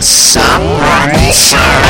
Somebody.